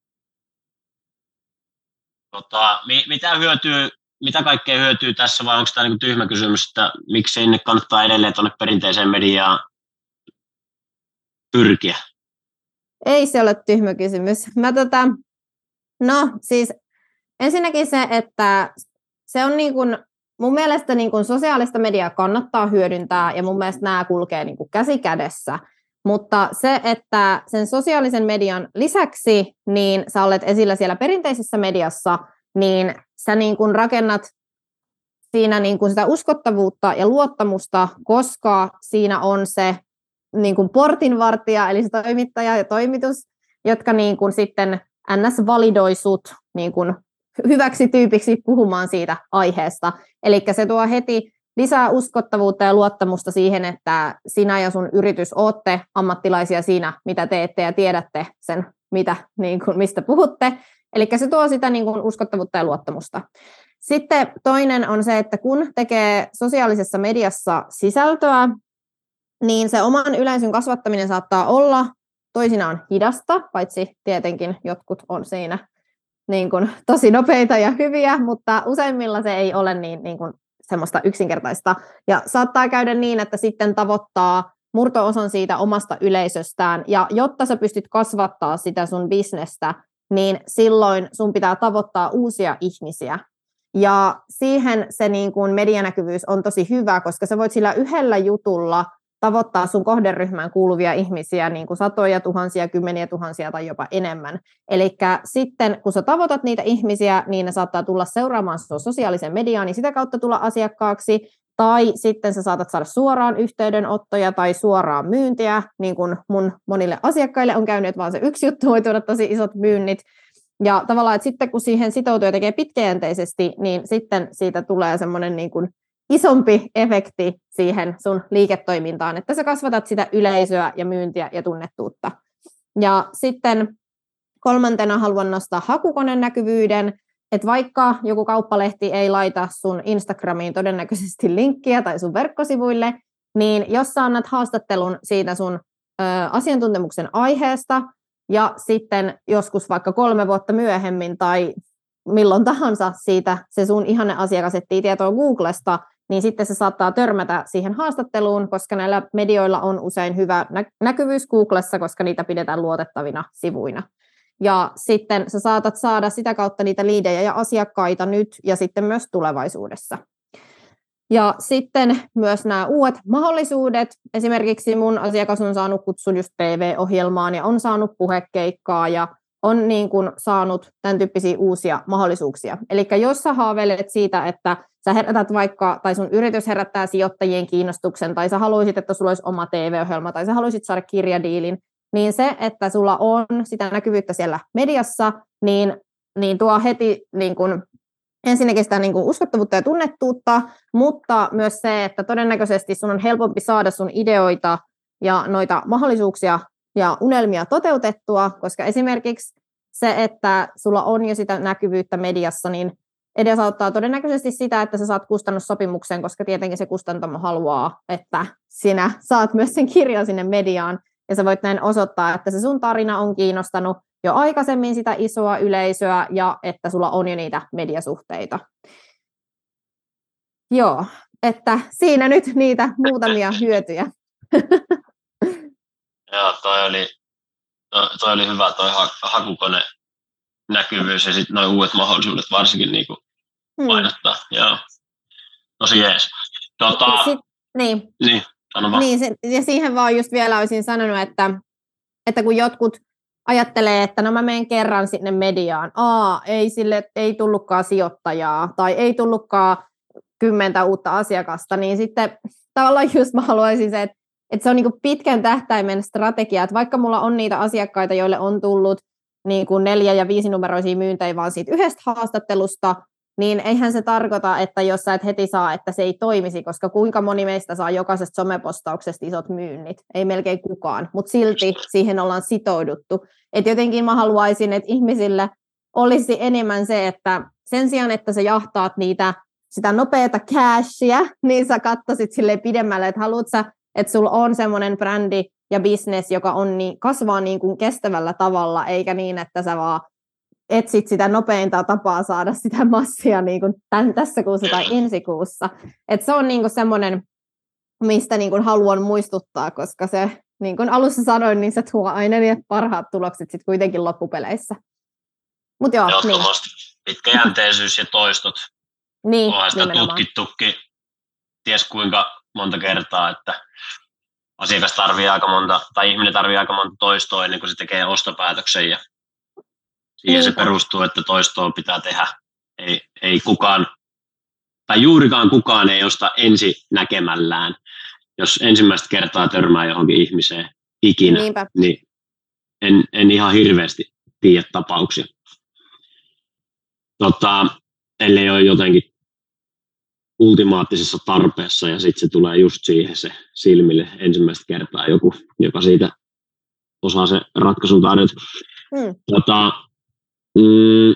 Tota, mi- mitä hyötyy mitä kaikkea hyötyy tässä, vai onko tämä niin tyhmä kysymys, että miksi sinne kannattaa edelleen tuonne perinteiseen mediaan pyrkiä? Ei se ole tyhmä kysymys. Mä tota, no siis ensinnäkin se, että se on niin kuin, mun mielestä niin kuin sosiaalista mediaa kannattaa hyödyntää ja mun mielestä nämä kulkee niin kuin käsi kädessä. Mutta se, että sen sosiaalisen median lisäksi niin sä olet esillä siellä perinteisessä mediassa, niin sä niin kuin rakennat siinä niin kuin sitä uskottavuutta ja luottamusta, koska siinä on se niin kuin portinvartija, eli se toimittaja ja toimitus, jotka niin kuin sitten NS validoi sut niin kuin hyväksi tyypiksi puhumaan siitä aiheesta. Eli se tuo heti lisää uskottavuutta ja luottamusta siihen, että sinä ja sun yritys olette ammattilaisia siinä, mitä teette ja tiedätte sen, mitä, niin kuin, mistä puhutte. Eli se tuo sitä niin kuin uskottavuutta ja luottamusta. Sitten toinen on se, että kun tekee sosiaalisessa mediassa sisältöä, niin se oman yleisön kasvattaminen saattaa olla toisinaan hidasta, paitsi tietenkin jotkut on siinä niin kuin, tosi nopeita ja hyviä, mutta useimmilla se ei ole niin, niin kuin, semmoista yksinkertaista. Ja saattaa käydä niin, että sitten tavoittaa murto-osan siitä omasta yleisöstään, ja jotta sä pystyt kasvattaa sitä sun bisnestä, niin silloin sun pitää tavoittaa uusia ihmisiä. Ja siihen se niin kuin medianäkyvyys on tosi hyvä, koska sä voit sillä yhdellä jutulla tavoittaa sun kohderyhmään kuuluvia ihmisiä niin kuin satoja tuhansia, kymmeniä tuhansia tai jopa enemmän. Eli sitten kun sä tavoitat niitä ihmisiä, niin ne saattaa tulla seuraamaan sun sosiaalisen mediaan, niin sitä kautta tulla asiakkaaksi, tai sitten sä saatat saada suoraan yhteydenottoja tai suoraan myyntiä, niin kuin mun monille asiakkaille on käynyt, vaan se yksi juttu voi tuoda tosi isot myynnit. Ja tavallaan, että sitten kun siihen sitoutuu ja tekee pitkäjänteisesti, niin sitten siitä tulee semmoinen niin kuin isompi efekti siihen sun liiketoimintaan, että sä kasvatat sitä yleisöä ja myyntiä ja tunnettuutta. Ja sitten kolmantena haluan nostaa hakukoneen näkyvyyden, että vaikka joku kauppalehti ei laita sun Instagramiin todennäköisesti linkkiä tai sun verkkosivuille, niin jos sä annat haastattelun siitä sun ö, asiantuntemuksen aiheesta, ja sitten joskus vaikka kolme vuotta myöhemmin tai milloin tahansa siitä se sun ihanne asiakas etsii tietoa Googlesta, niin sitten se saattaa törmätä siihen haastatteluun, koska näillä medioilla on usein hyvä näkyvyys Googlessa, koska niitä pidetään luotettavina sivuina. Ja sitten sä saatat saada sitä kautta niitä liidejä ja asiakkaita nyt ja sitten myös tulevaisuudessa. Ja sitten myös nämä uudet mahdollisuudet. Esimerkiksi mun asiakas on saanut kutsun just TV-ohjelmaan ja on saanut puhekeikkaa ja on niin kuin saanut tämän tyyppisiä uusia mahdollisuuksia. Eli jos sä haaveilet siitä, että sä herätät vaikka, tai sun yritys herättää sijoittajien kiinnostuksen, tai sä haluaisit, että sulla olisi oma TV-ohjelma, tai sä haluaisit saada kirjadiilin, niin se, että sulla on sitä näkyvyyttä siellä mediassa, niin, niin tuo heti niin kuin, ensinnäkin sitä niin kuin uskottavuutta ja tunnettuutta, mutta myös se, että todennäköisesti sun on helpompi saada sun ideoita ja noita mahdollisuuksia ja unelmia toteutettua, koska esimerkiksi se, että sulla on jo sitä näkyvyyttä mediassa, niin edesauttaa todennäköisesti sitä, että sä saat kustannussopimuksen, koska tietenkin se kustantamo haluaa, että sinä saat myös sen kirjan sinne mediaan, ja sä voit näin osoittaa, että se sun tarina on kiinnostanut jo aikaisemmin sitä isoa yleisöä, ja että sulla on jo niitä mediasuhteita. Joo, että siinä nyt niitä muutamia hyötyjä. Joo, toi oli, toi, toi oli hyvä toi hakukone näkyvyys ja sitten nuo uudet mahdollisuudet varsinkin niin kuin hmm. painottaa. Joo. Tosi jees. Tota, Sit, niin. Niin, niin se, ja siihen vaan just vielä olisin sanonut, että, että kun jotkut ajattelee, että no mä menen kerran sinne mediaan, aa, ei sille, ei tullutkaan sijoittajaa, tai ei tullutkaan kymmentä uutta asiakasta, niin sitten tavallaan just mä haluaisin se, että, että se on niin pitkän tähtäimen strategia, että vaikka mulla on niitä asiakkaita, joille on tullut niin kuin neljä- ja viisinumeroisia myyntejä vaan siitä yhdestä haastattelusta, niin eihän se tarkoita, että jos sä et heti saa, että se ei toimisi, koska kuinka moni meistä saa jokaisesta somepostauksesta isot myynnit? Ei melkein kukaan, mutta silti siihen ollaan sitouduttu. Et jotenkin mä haluaisin, että ihmisille olisi enemmän se, että sen sijaan, että sä jahtaat niitä sitä nopeata cashia, niin sä katsoisit sille pidemmälle, että haluat sä, että sulla on semmoinen brändi ja business, joka on niin, kasvaa niin kuin kestävällä tavalla, eikä niin, että sä vaan etsit sitä nopeinta tapaa saada sitä massia niin kuin tämän, tässä kuussa tai ensi kuussa. Et se on niin kuin semmoinen, mistä niin kuin haluan muistuttaa, koska se, niin kuin alussa sanoin, niin se tuo aina ne parhaat tulokset sitten kuitenkin loppupeleissä. Mut joo, niin. Pitkäjänteisyys ja toistot. niin, Onhan sitä tutkittukin ties kuinka monta kertaa, että asiakas tarvii aika monta, tai ihminen tarvii aika monta toistoa ennen kuin se tekee ostopäätöksen ja siihen se perustuu, että toistoa pitää tehdä. Ei, ei kukaan, tai juurikaan kukaan ei osta ensi näkemällään. Jos ensimmäistä kertaa törmää johonkin ihmiseen ikinä, Niinpä. niin en, en ihan hirveästi tiedä tapauksia. Tota, ellei ole jotenkin ultimaattisessa tarpeessa ja sitten se tulee just siihen se silmille ensimmäistä kertaa joku, joka siitä osaa se ratkaisun tarjota. Hmm. Tota, mm,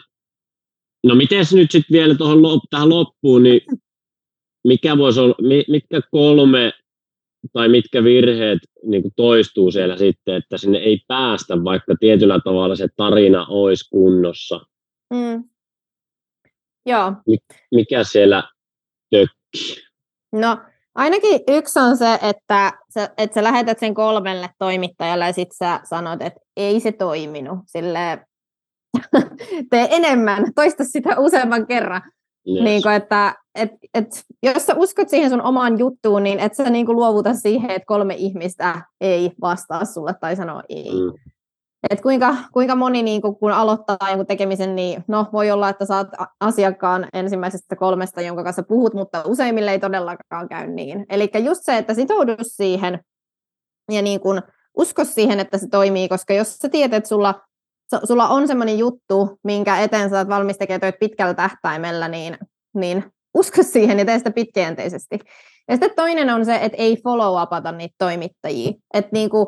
no miten nyt sitten vielä tuohon tähän loppuun, niin mikä voisi olla, mitkä kolme tai mitkä virheet niin toistuu siellä sitten, että sinne ei päästä, vaikka tietyllä tavalla se tarina olisi kunnossa? Mm. Joo. Mikä siellä tökkii? No ainakin yksi on se, että sä, että sä lähetät sen kolmelle toimittajalle ja sitten sä sanot, että ei se toiminut. Sille tee enemmän, toista sitä useamman kerran. Yes. Niin kuin, että et, et, jos sä uskot siihen sun omaan juttuun, niin et sä niin kuin luovuta siihen, että kolme ihmistä ei vastaa sulle tai sanoo ei. Mm. Et kuinka, kuinka moni, niin kun, kun aloittaa jonkun tekemisen, niin no, voi olla, että saat asiakkaan ensimmäisestä kolmesta, jonka kanssa puhut, mutta useimmille ei todellakaan käy niin. Eli just se, että sitoudu siihen ja niin kun, usko siihen, että se toimii, koska jos sä tiedät, että sulla, sulla on semmoinen juttu, minkä eteen sä oot valmis tekemään pitkällä tähtäimellä, niin, niin usko siihen ja tee sitä pitkäjänteisesti. Ja sitten toinen on se, että ei follow-upata niitä toimittajia. Että niin kuin,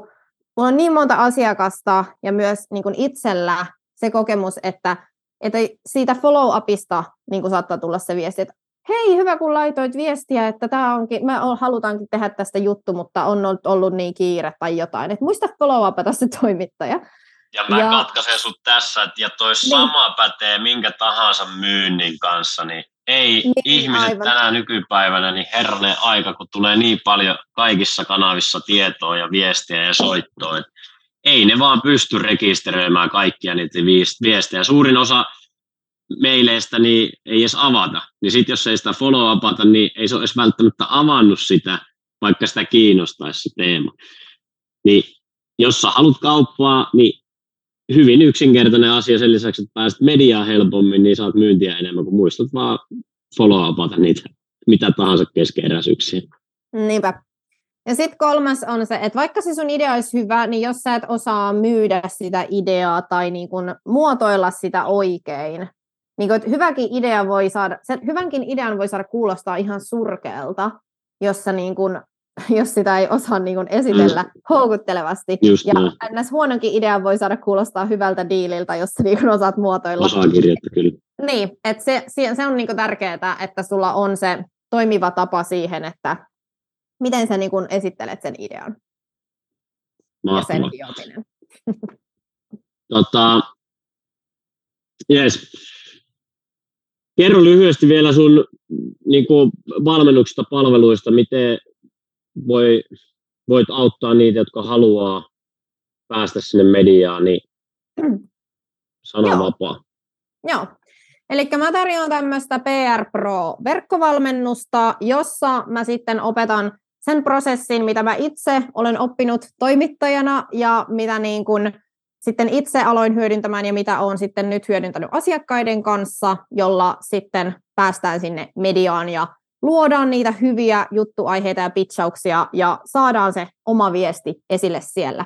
mulla on niin monta asiakasta ja myös niin kuin itsellä se kokemus, että, että siitä follow-upista niin kuin saattaa tulla se viesti, että hei, hyvä kun laitoit viestiä, että tämä onkin, me halutaankin tehdä tästä juttu, mutta on ollut, ollut niin kiire tai jotain. Että muista follow-upata se toimittaja. Ja mä ja... katkaisen sut tässä, ja toi niin. sama pätee minkä tahansa myynnin kanssa, niin ei niin, ihmiset aivan. tänä nykypäivänä, niin herranen aika, kun tulee niin paljon kaikissa kanavissa tietoa ja viestiä ja soittoa, että ei ne vaan pysty rekisteröimään kaikkia niitä viestejä. Suurin osa meileistä niin ei edes avata. Niin sitten jos ei sitä follow-upata, niin ei se ole edes välttämättä avannut sitä, vaikka sitä kiinnostaisi se teema. Niin jos sä haluat kauppaa, niin hyvin yksinkertainen asia sen lisäksi, että pääset mediaan helpommin, niin saat myyntiä enemmän, kuin muistat vaan follow-upata niitä mitä tahansa keskeeräisyyksiä. Niinpä. Ja sitten kolmas on se, että vaikka se sun idea olisi hyvä, niin jos sä et osaa myydä sitä ideaa tai niin kun muotoilla sitä oikein, niin kun, että hyväkin idea voi saada, se, hyvänkin idean voi saada kuulostaa ihan surkealta, jos sä niin kun jos sitä ei osaa niin kuin esitellä mm. houkuttelevasti. Just ja ns. huononkin idea voi saada kuulostaa hyvältä diililtä, jos sä niin osaat muotoilla. Osaa kirjoittaa, kyllä. Niin, että se, se on niin kuin tärkeää, että sulla on se toimiva tapa siihen, että miten sä niin kuin esittelet sen idean. Mahtavaa. Ja sen tota, yes. Kerro lyhyesti vielä sun niin kuin valmennuksista, palveluista, miten, voi, voit auttaa niitä, jotka haluaa päästä sinne mediaan, niin sano Joo. vapaa. Joo. Eli mä tarjoan tämmöistä PR Pro-verkkovalmennusta, jossa mä sitten opetan sen prosessin, mitä mä itse olen oppinut toimittajana ja mitä niin kun sitten itse aloin hyödyntämään ja mitä olen sitten nyt hyödyntänyt asiakkaiden kanssa, jolla sitten päästään sinne mediaan ja luodaan niitä hyviä juttuaiheita ja pitchauksia ja saadaan se oma viesti esille siellä.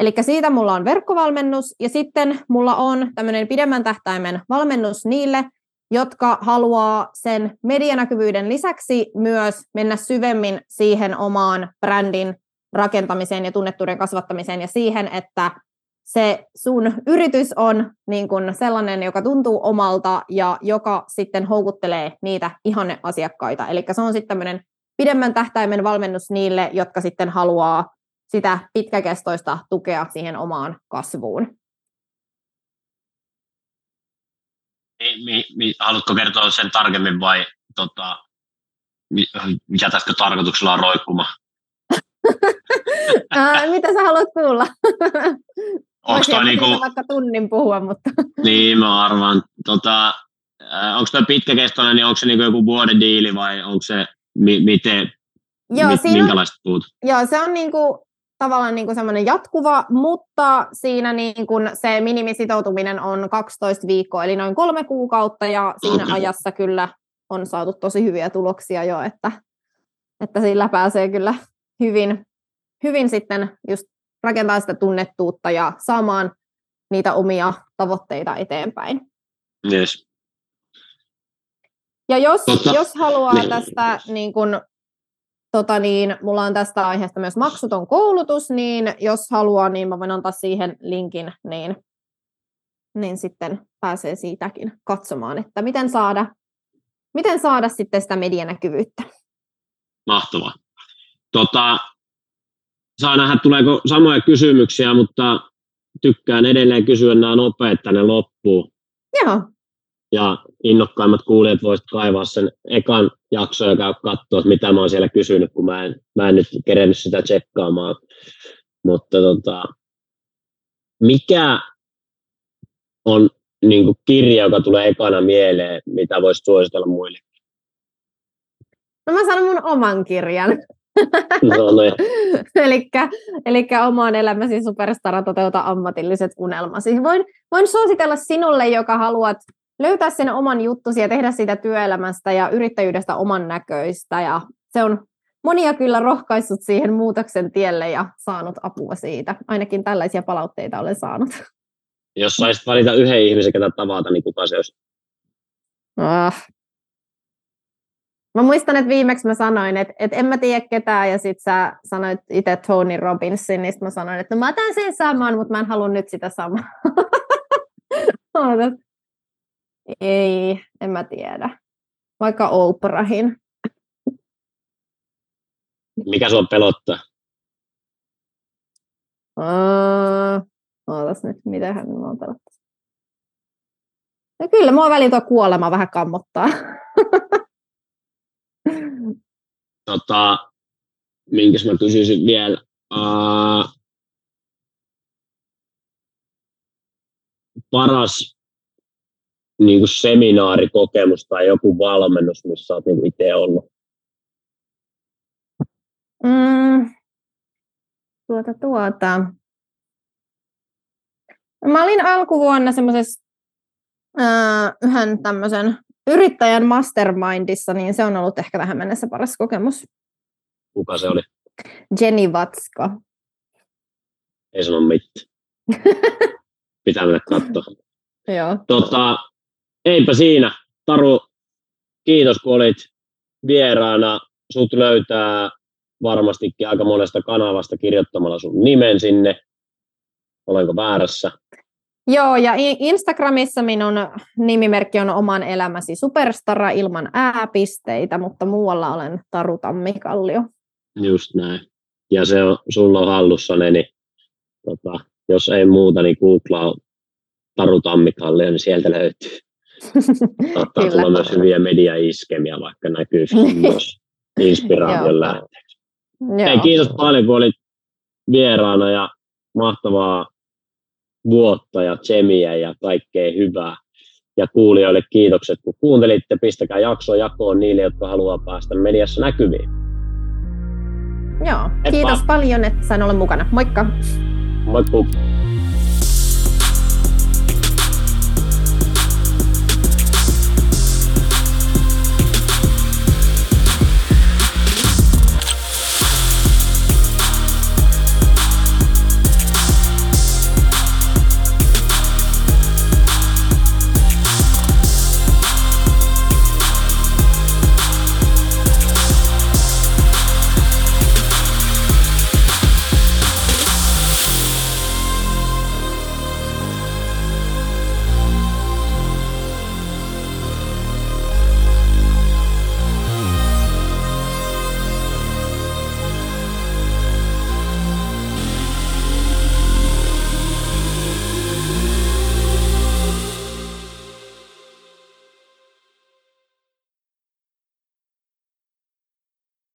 Eli siitä mulla on verkkovalmennus ja sitten mulla on tämmöinen pidemmän tähtäimen valmennus niille, jotka haluaa sen medianäkyvyyden lisäksi myös mennä syvemmin siihen omaan brändin rakentamiseen ja tunnettuuden kasvattamiseen ja siihen, että se sun yritys on niin kun sellainen, joka tuntuu omalta ja joka sitten houkuttelee niitä ihanne asiakkaita. Eli se on sitten tämmöinen pidemmän tähtäimen valmennus niille, jotka sitten haluaa sitä pitkäkestoista tukea siihen omaan kasvuun. Mi, mi, haluatko kertoa sen tarkemmin vai tota, tästä tarkoituksella on roikkuma? Mitä sä haluat kuulla? Onko toi niinku... vaikka tunnin puhua, mutta... niin, mä arvaan. Tota, onko toi pitkäkestoinen, niin onko se niinku joku vuoden diili vai onko se mi- miten, Joo, mi- minkälaista puhut? Joo, se on niinku, tavallaan niin kuin semmoinen jatkuva, mutta siinä niin kuin se minimisitoutuminen on 12 viikkoa, eli noin kolme kuukautta, ja siinä okay. ajassa kyllä on saatu tosi hyviä tuloksia jo, että, että sillä pääsee kyllä hyvin, hyvin sitten just rakentaa sitä tunnettuutta ja saamaan niitä omia tavoitteita eteenpäin. Yes. Ja jos, Totta. jos haluaa niin. tästä niin kun, tota niin, mulla on tästä aiheesta myös maksuton koulutus, niin jos haluaa, niin mä voin antaa siihen linkin, niin, niin sitten pääsee siitäkin katsomaan, että miten saada, miten saada sitten sitä medianäkyvyyttä. Mahtavaa. Tota, saa nähdä, tuleeko samoja kysymyksiä, mutta tykkään edelleen kysyä nämä nopeat tänne loppuun. Joo. Ja innokkaimmat kuulijat voisit kaivaa sen ekan jakson ja käy katsoa, että mitä mä oon siellä kysynyt, kun mä en, mä en nyt kerennyt sitä tsekkaamaan. Mutta tota, mikä on niin kuin kirja, joka tulee ekana mieleen, mitä voisi suositella muille? No mä sanon mun oman kirjan. No niin. Eli omaan elämäsi superstara toteuta ammatilliset unelmasi. Voin, voin suositella sinulle, joka haluat löytää sen oman juttusi ja tehdä siitä työelämästä ja yrittäjyydestä oman näköistä. Ja se on monia kyllä rohkaissut siihen muutoksen tielle ja saanut apua siitä. Ainakin tällaisia palautteita olen saanut. Jos saisit valita yhden ihmisen, ketä tavata, niin kuka se olisi? Ah, Mä muistan, että viimeksi mä sanoin, että, että en mä tiedä ketään, ja sit sä sanoit itse Tony Robbinsin, niin mä sanoin, että no mä otan sen saman, mutta mä en halua nyt sitä samaa. Ei, en mä tiedä. Vaikka Oprahin. Mikä sua pelottaa? Uh, ootas nyt, mitähän mua pelottaa. No kyllä, mua välillä tuo kuolema vähän kammottaa. tota, minkäs mä kysyisin vielä. Uh, paras niin kuin seminaarikokemus tai joku valmennus, missä olet niin itse ollut? Mm, tuota, tuota. Mä olin alkuvuonna semmoisessa uh, yhden tämmöisen yrittäjän mastermindissa, niin se on ollut ehkä tähän mennessä paras kokemus. Kuka se oli? Jenny Vatska. Ei sano mitään. Pitää mennä katsoa. Joo. Tota, eipä siinä. Taru, kiitos kun olit vieraana. Sut löytää varmastikin aika monesta kanavasta kirjoittamalla sun nimen sinne. Olenko väärässä? Joo, ja Instagramissa minun nimimerkki on oman elämäsi superstara ilman ääpisteitä, mutta muualla olen Taru Tammikallio. Just näin. Ja se on, sulla on hallussa ne, niin tota, jos ei muuta, niin googlaa Taru Tammikallio, niin sieltä löytyy. Saattaa tulla myös hyviä mediaiskemiä, vaikka näkyy myös inspiraation lähteeksi. Hei, kiitos paljon, kun olit vieraana ja mahtavaa vuotta ja tsemiä ja kaikkea hyvää. Ja kuulijoille kiitokset, kun kuuntelitte. Pistäkää jakso jakoon niille, jotka haluaa päästä mediassa näkyviin. Joo, kiitos paljon, että sain olla mukana. Moikka! Moikka!